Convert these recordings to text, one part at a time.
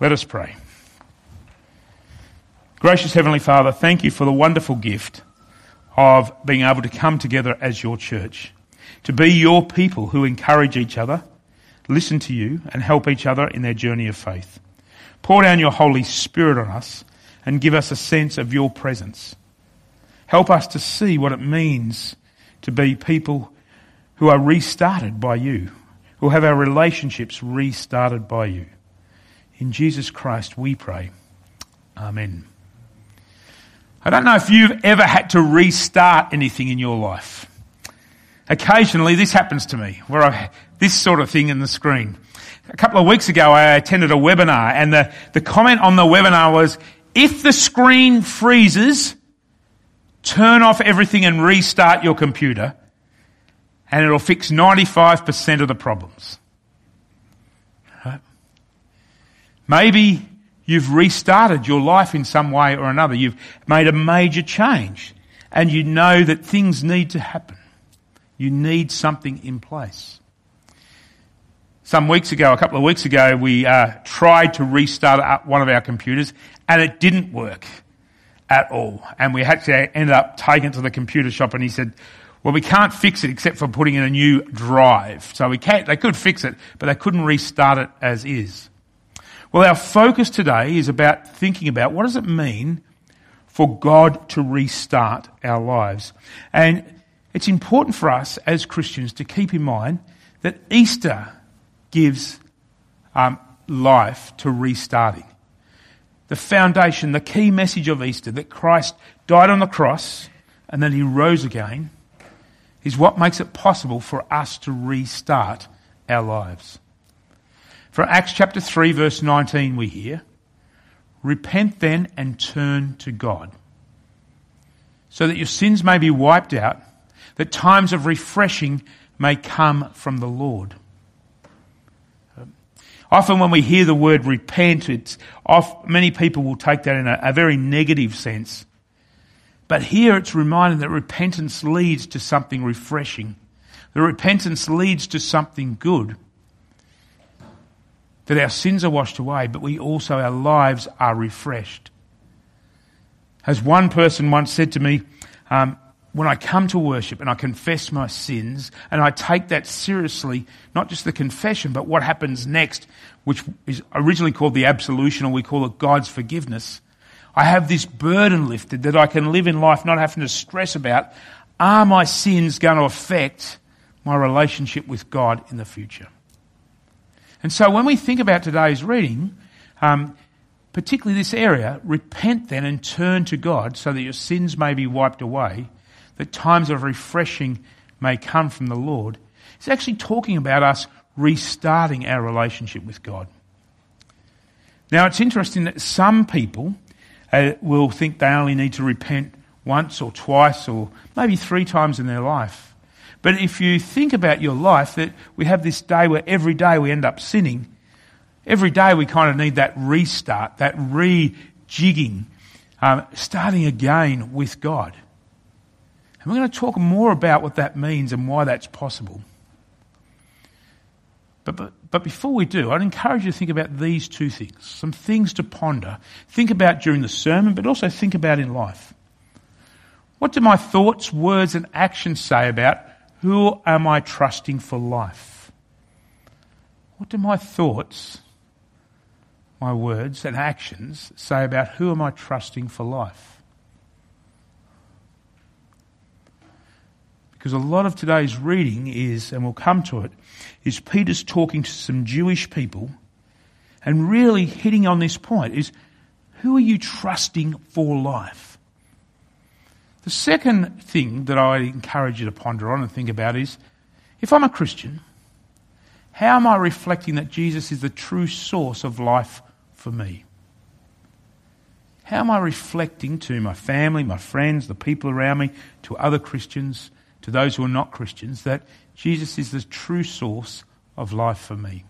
Let us pray. Gracious Heavenly Father, thank you for the wonderful gift of being able to come together as your church, to be your people who encourage each other, listen to you, and help each other in their journey of faith. Pour down your Holy Spirit on us and give us a sense of your presence. Help us to see what it means to be people who are restarted by you, who have our relationships restarted by you. In Jesus Christ we pray. Amen. I don't know if you've ever had to restart anything in your life. Occasionally this happens to me, where I, this sort of thing in the screen. A couple of weeks ago I attended a webinar and the, the comment on the webinar was, if the screen freezes, turn off everything and restart your computer and it'll fix 95% of the problems. Right? Maybe you've restarted your life in some way or another. You've made a major change and you know that things need to happen. You need something in place. Some weeks ago, a couple of weeks ago, we uh, tried to restart one of our computers and it didn't work at all. And we had to end up taking it to the computer shop and he said, well, we can't fix it except for putting in a new drive. So we can't, they could fix it, but they couldn't restart it as is. Well, our focus today is about thinking about what does it mean for God to restart our lives. And it's important for us as Christians to keep in mind that Easter gives um, life to restarting. The foundation, the key message of Easter, that Christ died on the cross and then he rose again, is what makes it possible for us to restart our lives. From Acts chapter 3, verse 19, we hear, Repent then and turn to God, so that your sins may be wiped out, that times of refreshing may come from the Lord. Um, often when we hear the word repent, it's off, many people will take that in a, a very negative sense. But here it's reminded that repentance leads to something refreshing. The repentance leads to something good that our sins are washed away, but we also, our lives are refreshed. As one person once said to me, um, when I come to worship and I confess my sins and I take that seriously, not just the confession, but what happens next, which is originally called the absolution or we call it God's forgiveness. I have this burden lifted that I can live in life not having to stress about, are my sins going to affect my relationship with God in the future? And so when we think about today's reading, um, particularly this area, repent then and turn to God so that your sins may be wiped away, that times of refreshing may come from the Lord. It's actually talking about us restarting our relationship with God. Now, it's interesting that some people uh, will think they only need to repent once or twice or maybe three times in their life. But if you think about your life, that we have this day where every day we end up sinning, every day we kind of need that restart, that rejigging, um, starting again with God. And we're going to talk more about what that means and why that's possible. But, but, but before we do, I'd encourage you to think about these two things, some things to ponder. Think about during the sermon, but also think about in life. What do my thoughts, words, and actions say about who am I trusting for life? What do my thoughts, my words, and actions say about who am I trusting for life? Because a lot of today's reading is, and we'll come to it, is Peter's talking to some Jewish people and really hitting on this point is who are you trusting for life? The second thing that I encourage you to ponder on and think about is if I'm a Christian, how am I reflecting that Jesus is the true source of life for me? How am I reflecting to my family, my friends, the people around me, to other Christians, to those who are not Christians, that Jesus is the true source of life for me?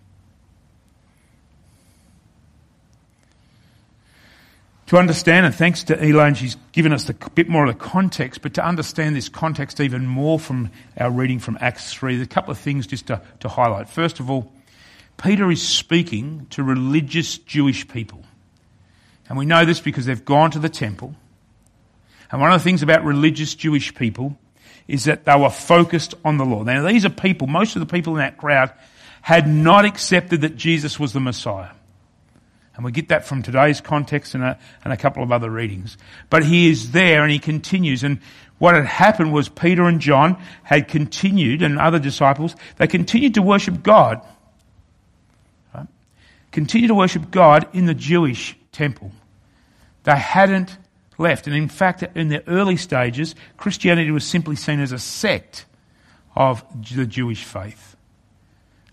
To understand, and thanks to Elaine, she's given us a bit more of the context, but to understand this context even more from our reading from Acts 3, there's a couple of things just to, to highlight. First of all, Peter is speaking to religious Jewish people. And we know this because they've gone to the temple. And one of the things about religious Jewish people is that they were focused on the law. Now, these are people, most of the people in that crowd had not accepted that Jesus was the Messiah. And we get that from today's context and a, and a couple of other readings. But he is there and he continues. And what had happened was Peter and John had continued, and other disciples, they continued to worship God. Right? Continued to worship God in the Jewish temple. They hadn't left. And in fact, in the early stages, Christianity was simply seen as a sect of the Jewish faith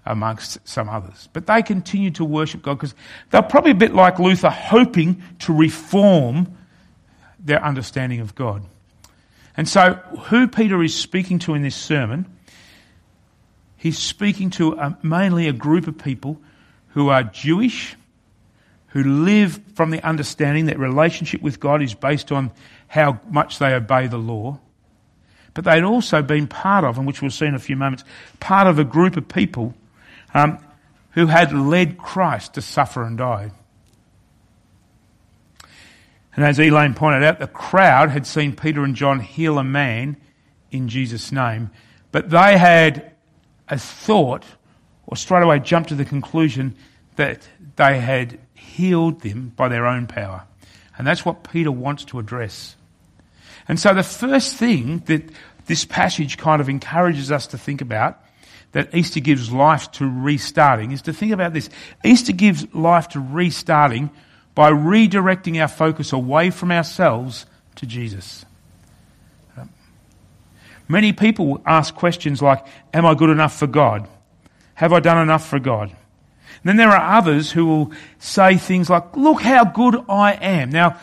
amongst some others. But they continue to worship God because they're probably a bit like Luther, hoping to reform their understanding of God. And so, who Peter is speaking to in this sermon, he's speaking to a, mainly a group of people who are Jewish who live from the understanding that relationship with God is based on how much they obey the law. But they'd also been part of, and which we'll see in a few moments, part of a group of people um, who had led Christ to suffer and die. And as Elaine pointed out, the crowd had seen Peter and John heal a man in Jesus' name, but they had a thought, or straight away jumped to the conclusion that they had healed them by their own power. And that's what Peter wants to address. And so the first thing that this passage kind of encourages us to think about, that Easter gives life to restarting, is to think about this. Easter gives life to restarting by redirecting our focus away from ourselves to Jesus. Um, many people ask questions like, Am I good enough for God? Have I done enough for God? then there are others who will say things like, look how good I am. Now,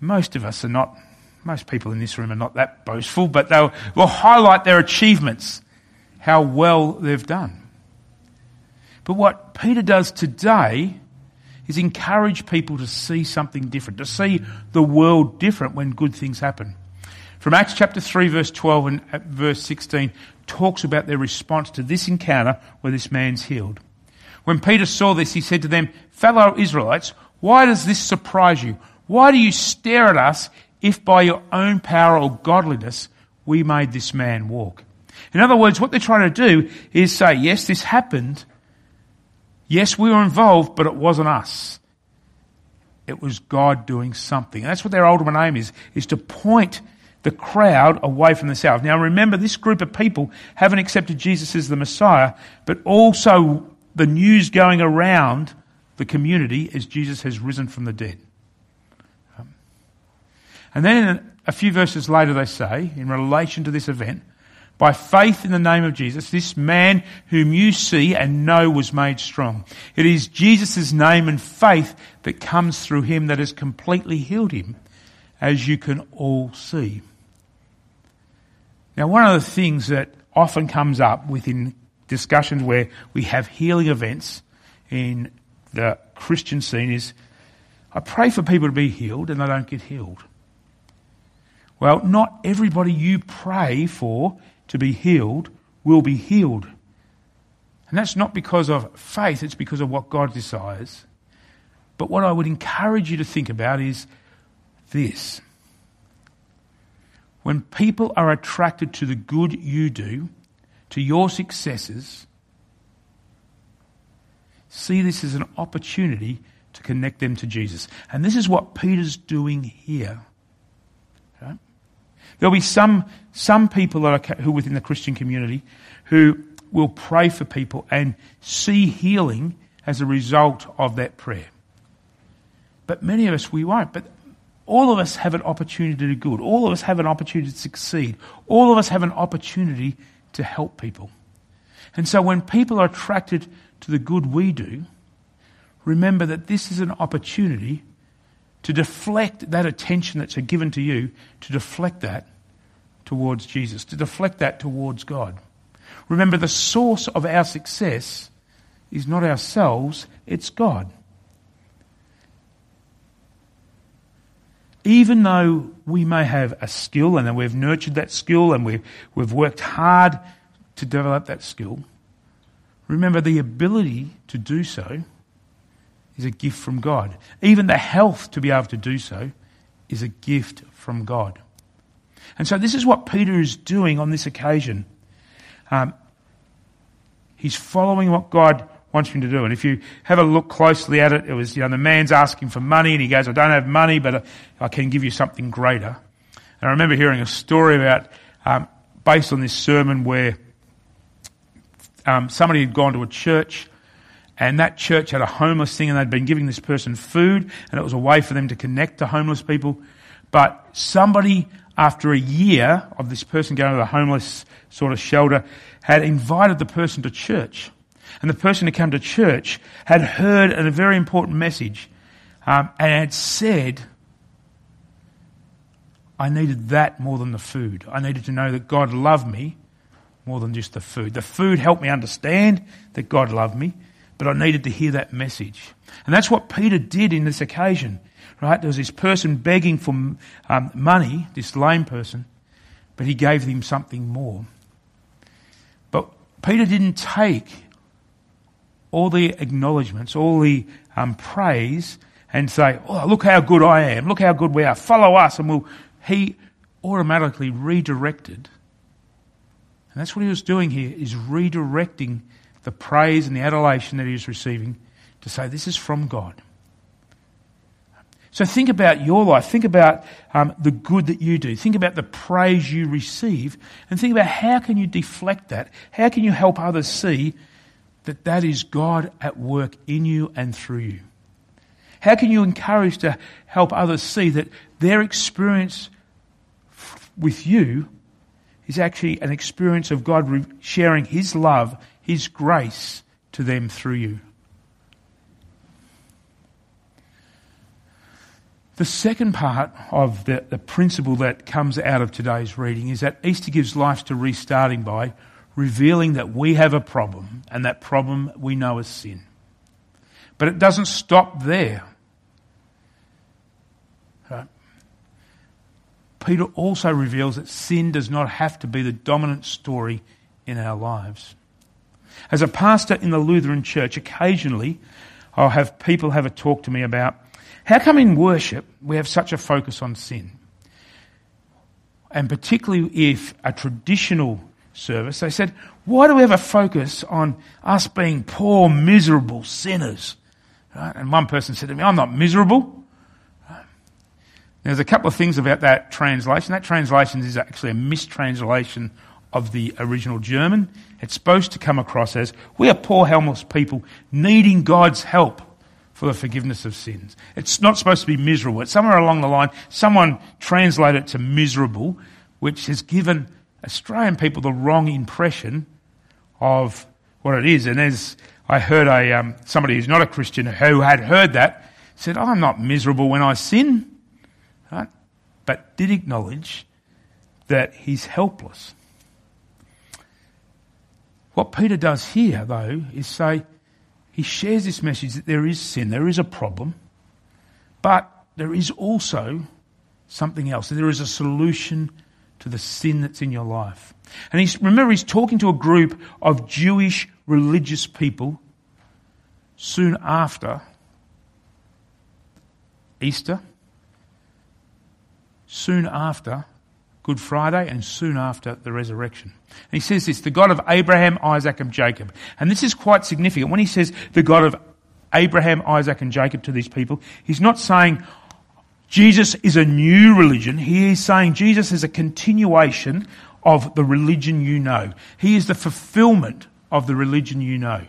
most of us are not, most people in this room are not that boastful, but they'll will highlight their achievements, how well they've done. But what Peter does today is encourage people to see something different, to see the world different when good things happen. From Acts chapter 3 verse 12 and uh, verse 16 talks about their response to this encounter where this man's healed. When Peter saw this, he said to them, Fellow Israelites, why does this surprise you? Why do you stare at us if by your own power or godliness we made this man walk? In other words, what they're trying to do is say, yes, this happened. Yes, we were involved, but it wasn't us. It was God doing something. And that's what their ultimate aim is, is to point the crowd away from the south. Now remember, this group of people haven't accepted Jesus as the Messiah, but also the news going around the community as Jesus has risen from the dead. Um, and then a few verses later, they say, in relation to this event, by faith in the name of Jesus, this man whom you see and know was made strong. It is Jesus' name and faith that comes through him that has completely healed him, as you can all see. Now, one of the things that often comes up within discussions where we have healing events in the Christian scene is I pray for people to be healed and they don't get healed. Well, not everybody you pray for to be healed will be healed. And that's not because of faith, it's because of what God desires. But what I would encourage you to think about is this. When people are attracted to the good you do, to your successes, see this as an opportunity to connect them to Jesus. And this is what Peter's doing here. There'll be some, some people that are, who within the Christian community who will pray for people and see healing as a result of that prayer. But many of us, we won't. But all of us have an opportunity to do good. All of us have an opportunity to succeed. All of us have an opportunity to help people. And so when people are attracted to the good we do, remember that this is an opportunity to deflect that attention that's given to you, to deflect that towards Jesus, to deflect that towards God. Remember, the source of our success is not ourselves, it's God. Even though we may have a skill and we've nurtured that skill and we've, worked hard to develop that skill, Remember, the ability to do so is a gift from God. Even the health to be able to do so is a gift from God. And so this is what Peter is doing on this occasion. Um, he's following what God wants him to do. And if you have a look closely at it, it was, you know, the man's asking for money and he goes, I don't have money, but I can give you something greater. And I remember hearing a story about, um, based on this sermon where um, somebody had gone to a church and that church had a homeless thing and they'd been giving this person food and it was a way for them to connect to homeless people. But somebody, after a year of this person going to the homeless sort of shelter, had invited the person to church. And the person who came to church had heard a very important message um, and had said, I needed that more than the food. I needed to know that God loved me more than just the food. The food helped me understand that God loved me, but I needed to hear that message. And that's what Peter did in this occasion, right? There was this person begging for um, money, this lame person, but he gave him something more. But Peter didn't take all the acknowledgements, all the um, praise, and say, "Oh, look how good I am! Look how good we are! Follow us!" And we'll. He automatically redirected and that's what he was doing here, is redirecting the praise and the adulation that he is receiving to say, this is from God. So think about your life. Think about um, the good that you do. Think about the praise you receive, and think about how can you deflect that? How can you help others see that that is God at work in you and through you? How can you encourage to help others see that their experience with you is actually an experience of God sharing His love, His grace to them through you. The second part of the, the principle that comes out of today's reading is that Easter gives life to restarting by revealing that we have a problem, and that problem we know is sin. But it doesn't stop there. Peter also reveals that sin does not have to be the dominant story in our lives. As a pastor in the Lutheran church, occasionally I'll have people have a talk to me about how come in worship we have such a focus on sin? And particularly if a traditional service, they said, why do we have a focus on us being poor, miserable sinners? Right? And one person said to me, I'm not miserable. There's a couple of things about that translation. That translation is actually a mistranslation of the original German. It's supposed to come across as we are poor, helpless people needing God's help for the forgiveness of sins. It's not supposed to be miserable. It's somewhere along the line, someone translated it to miserable, which has given Australian people the wrong impression of what it is. And as I heard a, um, somebody who's not a Christian who had heard that said, I'm not miserable when I sin right? but did acknowledge that he's helpless. What Peter does here, though, is say he shares this message that there is sin, there is a problem, but there is also something else. There is a solution to the sin that's in your life. And he's, remember, he's talking to a group of Jewish religious people soon after Easter soon after Good Friday and soon after the resurrection. And he says this, the God of Abraham, Isaac and Jacob. And this is quite significant. When he says the God of Abraham, Isaac and Jacob to these people, he's not saying Jesus is a new religion. He is saying Jesus is a continuation of the religion you know. He is the fulfillment of the religion you know.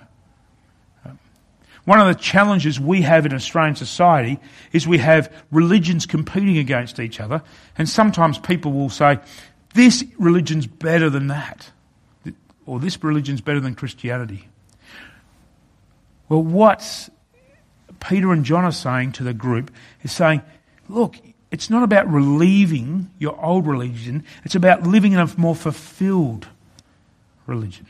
One of the challenges we have in Australian society is we have religions competing against each other, and sometimes people will say, this religion's better than that, or this religion's better than Christianity. Well, what Peter and John are saying to the group is saying, look, it's not about relieving your old religion, it's about living in a more fulfilled religion.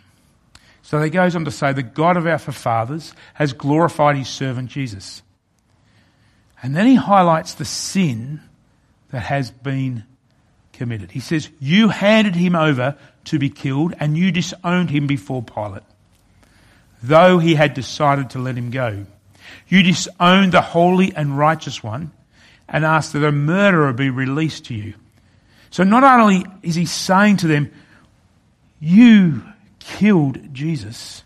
So he goes on to say, The God of our forefathers has glorified his servant Jesus. And then he highlights the sin that has been committed. He says, You handed him over to be killed and you disowned him before Pilate. though he had decided to let him go. You disowned the holy and righteous one and asked that a murderer be released to you. So not only is he saying to them, you killed Jesus,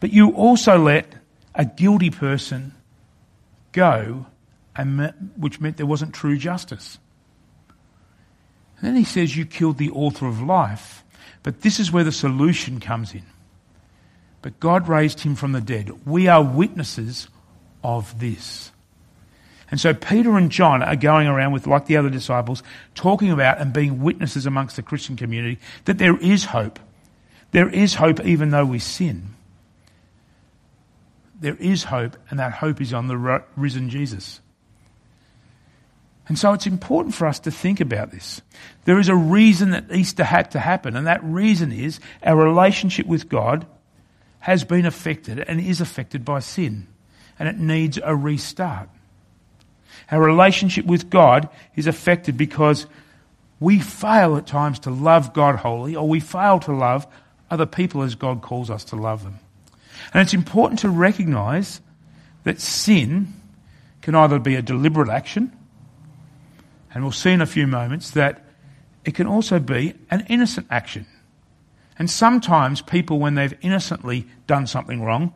but you also let a guilty person go, and which meant there wasn't true justice. And then he says, You killed the author of life. But this is where the solution comes in. But God raised him from the dead. We are witnesses of this. And so Peter and John are going around with, like the other disciples, talking about and being witnesses amongst the Christian community that there is hope. There is hope even though we sin. There is hope, and that hope is on the risen Jesus. And so it's important for us to think about this. There is a reason that Easter had to happen, and that reason is our relationship with God has been affected and is affected by sin, and it needs a restart. Our relationship with God is affected because we fail at times to love God wholly, or we fail to love other people as God calls us to love them. And it's important to recognize that sin can either be a deliberate action, and we'll see in a few moments that it can also be an innocent action. And sometimes people, when they've innocently done something wrong,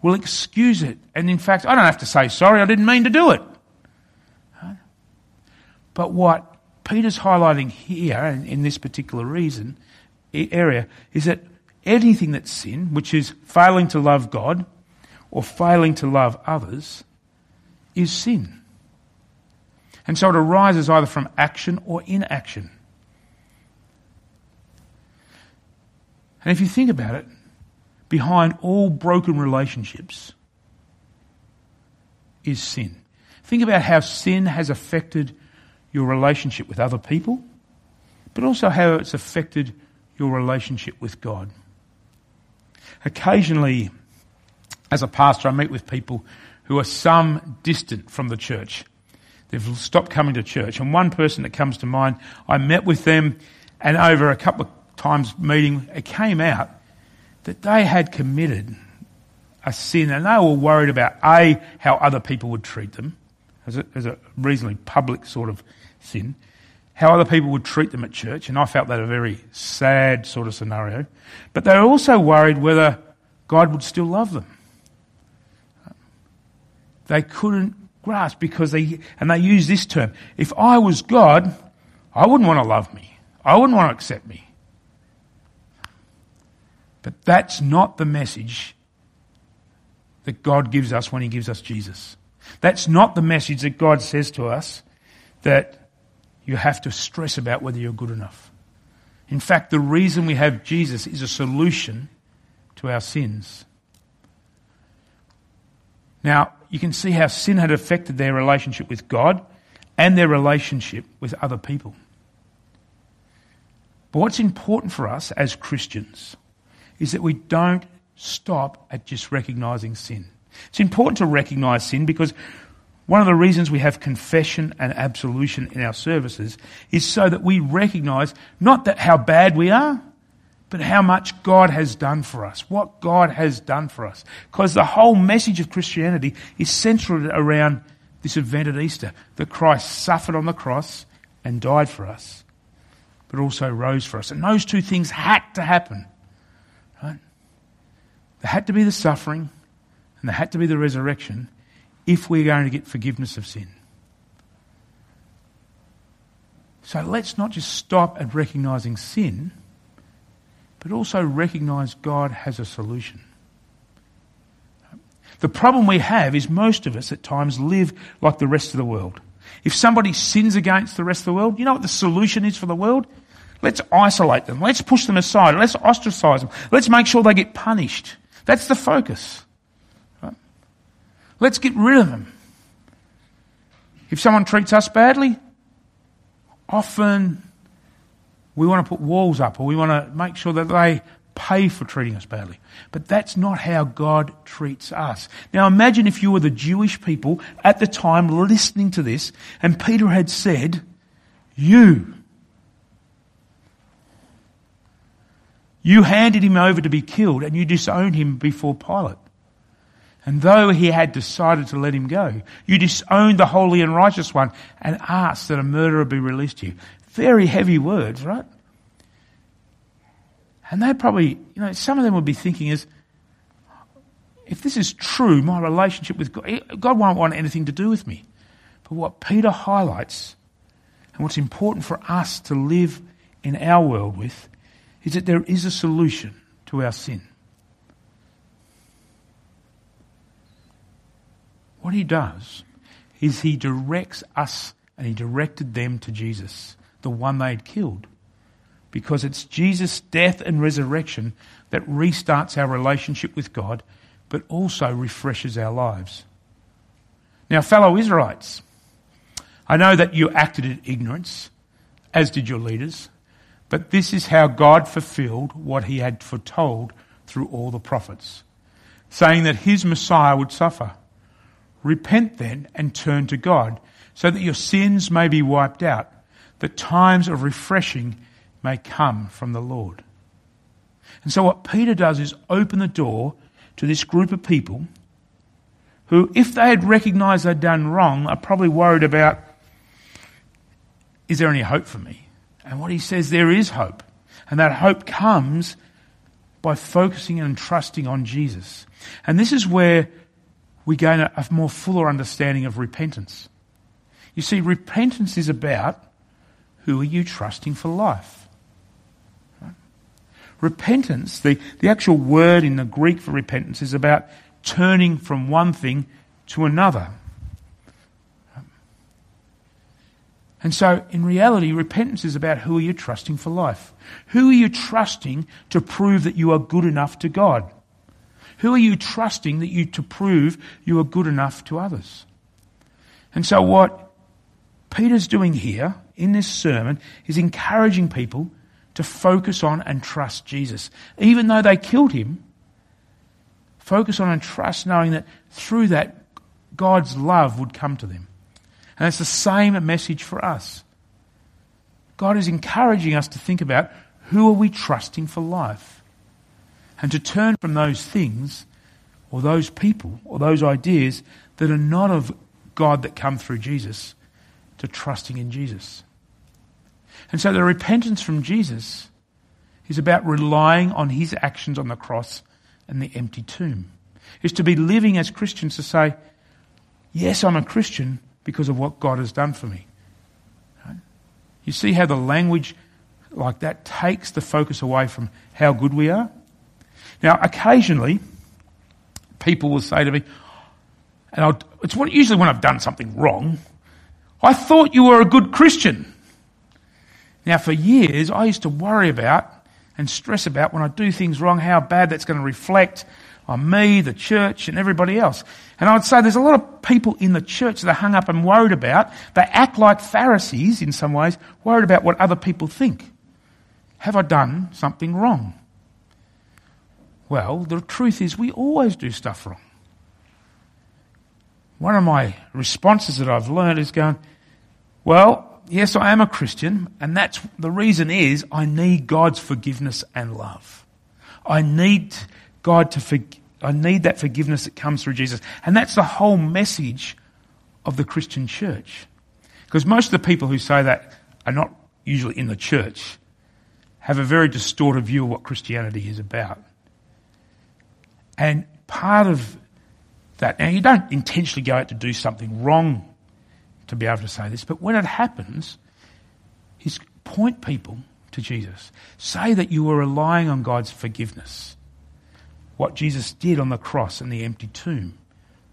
will excuse it. And in fact, I don't have to say sorry, I didn't mean to do it. But what Peter's highlighting here, in this particular reason, area, is that anything that's sin, which is failing to love God or failing to love others, is sin. And so it arises either from action or inaction. And if you think about it, behind all broken relationships is sin. Think about how sin has affected your relationship with other people, but also how it's affected your relationship with God. Occasionally, as a pastor, I meet with people who are some distant from the church. They've stopped coming to church. And one person that comes to mind, I met with them, and over a couple of times meeting, it came out that they had committed a sin, and they were worried about A, how other people would treat them, as a, as a reasonably public sort of sin, how other people would treat them at church, and I felt that a very sad sort of scenario. But they were also worried whether God would still love them. They couldn't grasp because they, and they use this term, if I was God, I wouldn't want to love me. I wouldn't want to accept me. But that's not the message that God gives us when He gives us Jesus. That's not the message that God says to us that you have to stress about whether you're good enough. In fact, the reason we have Jesus is a solution to our sins. Now, you can see how sin had affected their relationship with God and their relationship with other people. But what's important for us as Christians is that we don't stop at just recognizing sin. It's important to recognize sin because one of the reasons we have confession and absolution in our services is so that we recognize not that how bad we are, but how much God has done for us, what God has done for us. Because the whole message of Christianity is centered around this event at Easter, that Christ suffered on the cross and died for us, but also rose for us. And those two things had to happen. Right? There had to be the suffering and there had to be the resurrection if we're going to get forgiveness of sin. So let's not just stop at recognizing sin, but also recognize God has a solution. The problem we have is most of us at times live like the rest of the world. If somebody sins against the rest of the world, you know what the solution is for the world? Let's isolate them. Let's push them aside. Let's ostracize them. Let's make sure they get punished. That's the focus. Let's get rid of them. If someone treats us badly, often we want to put walls up or we want to make sure that they pay for treating us badly. But that's not how God treats us. Now imagine if you were the Jewish people at the time listening to this and Peter had said, you, You handed him over to be killed and you disowned him before Pilate. And though he had decided to let him go, you disowned the holy and righteous one and asked that a murderer be released to you. Very heavy words, right? And they probably, you know, some of them would be thinking is, if this is true, my relationship with God, God won't want anything to do with me. But what Peter highlights, and what's important for us to live in our world with, is that there is a solution to our sin. What he does is he directs us and he directed them to Jesus, the one they had killed. Because it's Jesus' death and resurrection that restarts our relationship with God, but also refreshes our lives. Now, fellow Israelites, I know that you acted in ignorance, as did your leaders, but this is how God fulfilled what he had foretold through all the prophets, saying that his Messiah would suffer. Repent then and turn to God, so that your sins may be wiped out, that times of refreshing may come from the Lord. And so what Peter does is open the door to this group of people who, if they had recognized they'd done wrong, are probably worried about, is there any hope for me? And what he says, there is hope. And that hope comes by focusing and trusting on Jesus. And this is where we gain a, more fuller understanding of repentance. You see, repentance is about who are you trusting for life? Repentance, the, the actual word in the Greek for repentance is about turning from one thing to another. And so, in reality, repentance is about who are you trusting for life? Who are you trusting to prove that you are good enough to God? Who are you trusting that you to prove you are good enough to others? And so what Peter's doing here in this sermon is encouraging people to focus on and trust Jesus. Even though they killed him, focus on and trust knowing that through that God's love would come to them. And it's the same message for us. God is encouraging us to think about who are we trusting for life? And to turn from those things or those people or those ideas that are not of God that come through Jesus to trusting in Jesus. And so the repentance from Jesus is about relying on his actions on the cross and the empty tomb. Is to be living as Christians to say, yes, I'm a Christian because of what God has done for me. You see how the language like that takes the focus away from how good we are now, occasionally, people will say to me, and I'll, it's usually when I've done something wrong, I thought you were a good Christian. Now, for years, I used to worry about and stress about when I do things wrong, how bad that's going to reflect on me, the church, and everybody else. And I would say there's a lot of people in the church that are hung up and worried about, they act like Pharisees in some ways, worried about what other people think. Have I done something wrong? Well, the truth is, we always do stuff wrong. One of my responses that I've learned is going, well, yes, I am a Christian, and that's the reason is I need God's forgiveness and love. I need God to forgive. I need that forgiveness that comes through Jesus. And that's the whole message of the Christian church. Because most of the people who say that are not usually in the church, have a very distorted view of what Christianity is about. And part of that, now you don't intentionally go out to do something wrong to be able to say this, but when it happens, is point people to Jesus. Say that you are relying on God's forgiveness. What Jesus did on the cross and the empty tomb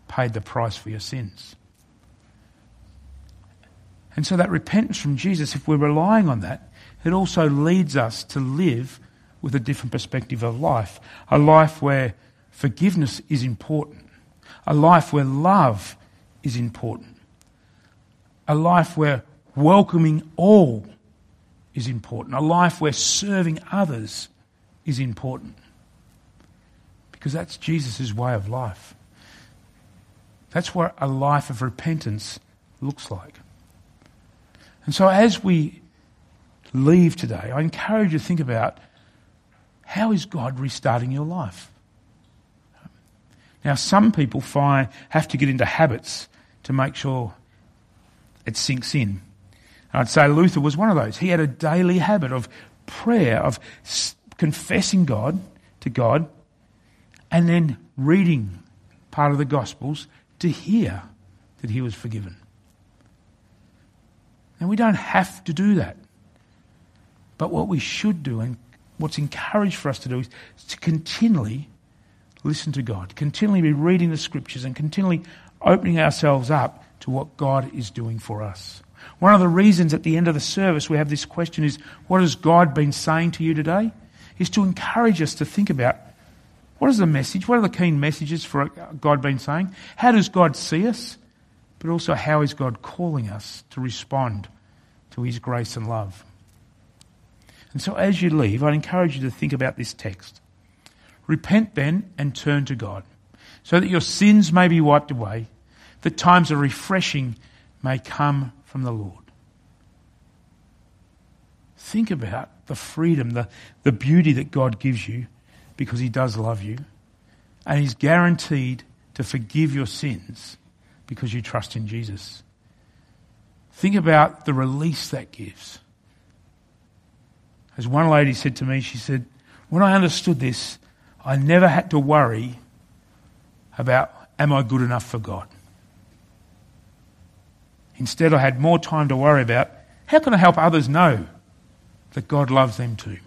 paid the price for your sins. And so that repentance from Jesus, if we're relying on that, it also leads us to live with a different perspective of life. A life where Forgiveness is important. A life where love is important. A life where welcoming all is important. A life where serving others is important. Because that's Jesus' way of life. That's what a life of repentance looks like. And so as we leave today, I encourage you to think about how is God restarting your life? Now, some people find, have to get into habits to make sure it sinks in. I'd say Luther was one of those. He had a daily habit of prayer, of confessing God to God, and then reading part of the Gospels to hear that he was forgiven. And we don't have to do that. But what we should do, and what's encouraged for us to do, is to continually listen to God, continually be reading the scriptures, and continually opening ourselves up to what God is doing for us. One of the reasons at the end of the service we have this question is what has God been saying to you today? Is to encourage us to think about what is the message? What are the key messages for God been saying? How does God see us? But also, how is God calling us to respond to His grace and love? And so, as you leave, I'd encourage you to think about this text. Repent then and turn to God, so that your sins may be wiped away, that times of refreshing may come from the Lord. Think about the freedom, the, the beauty that God gives you because He does love you. And He's guaranteed to forgive your sins because you trust in Jesus. Think about the release that gives. As one lady said to me, she said, When I understood this, I never had to worry about, Am I good enough for God? Instead, I had more time to worry about how can I help others know that God loves them too?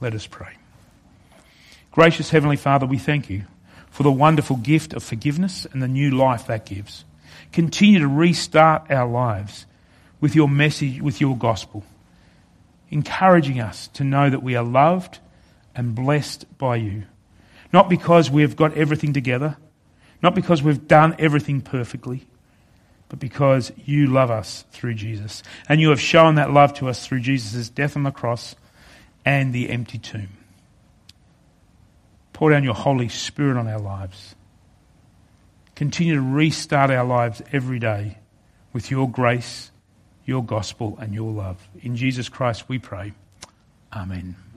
Let us pray. Gracious Heavenly Father, we thank you for the wonderful gift of forgiveness and the new life that gives. Continue to restart our lives with your message, with your gospel, encouraging us to know that we are loved and blessed by you. Not because we've got everything together, not because we've done everything perfectly, but because you love us through Jesus. And you have shown that love to us through Jesus' death on the cross and the empty tomb. Pour down your Holy Spirit on our lives. Continue to restart our lives every day with your grace, your gospel, and your love. In Jesus Christ we pray. Amen.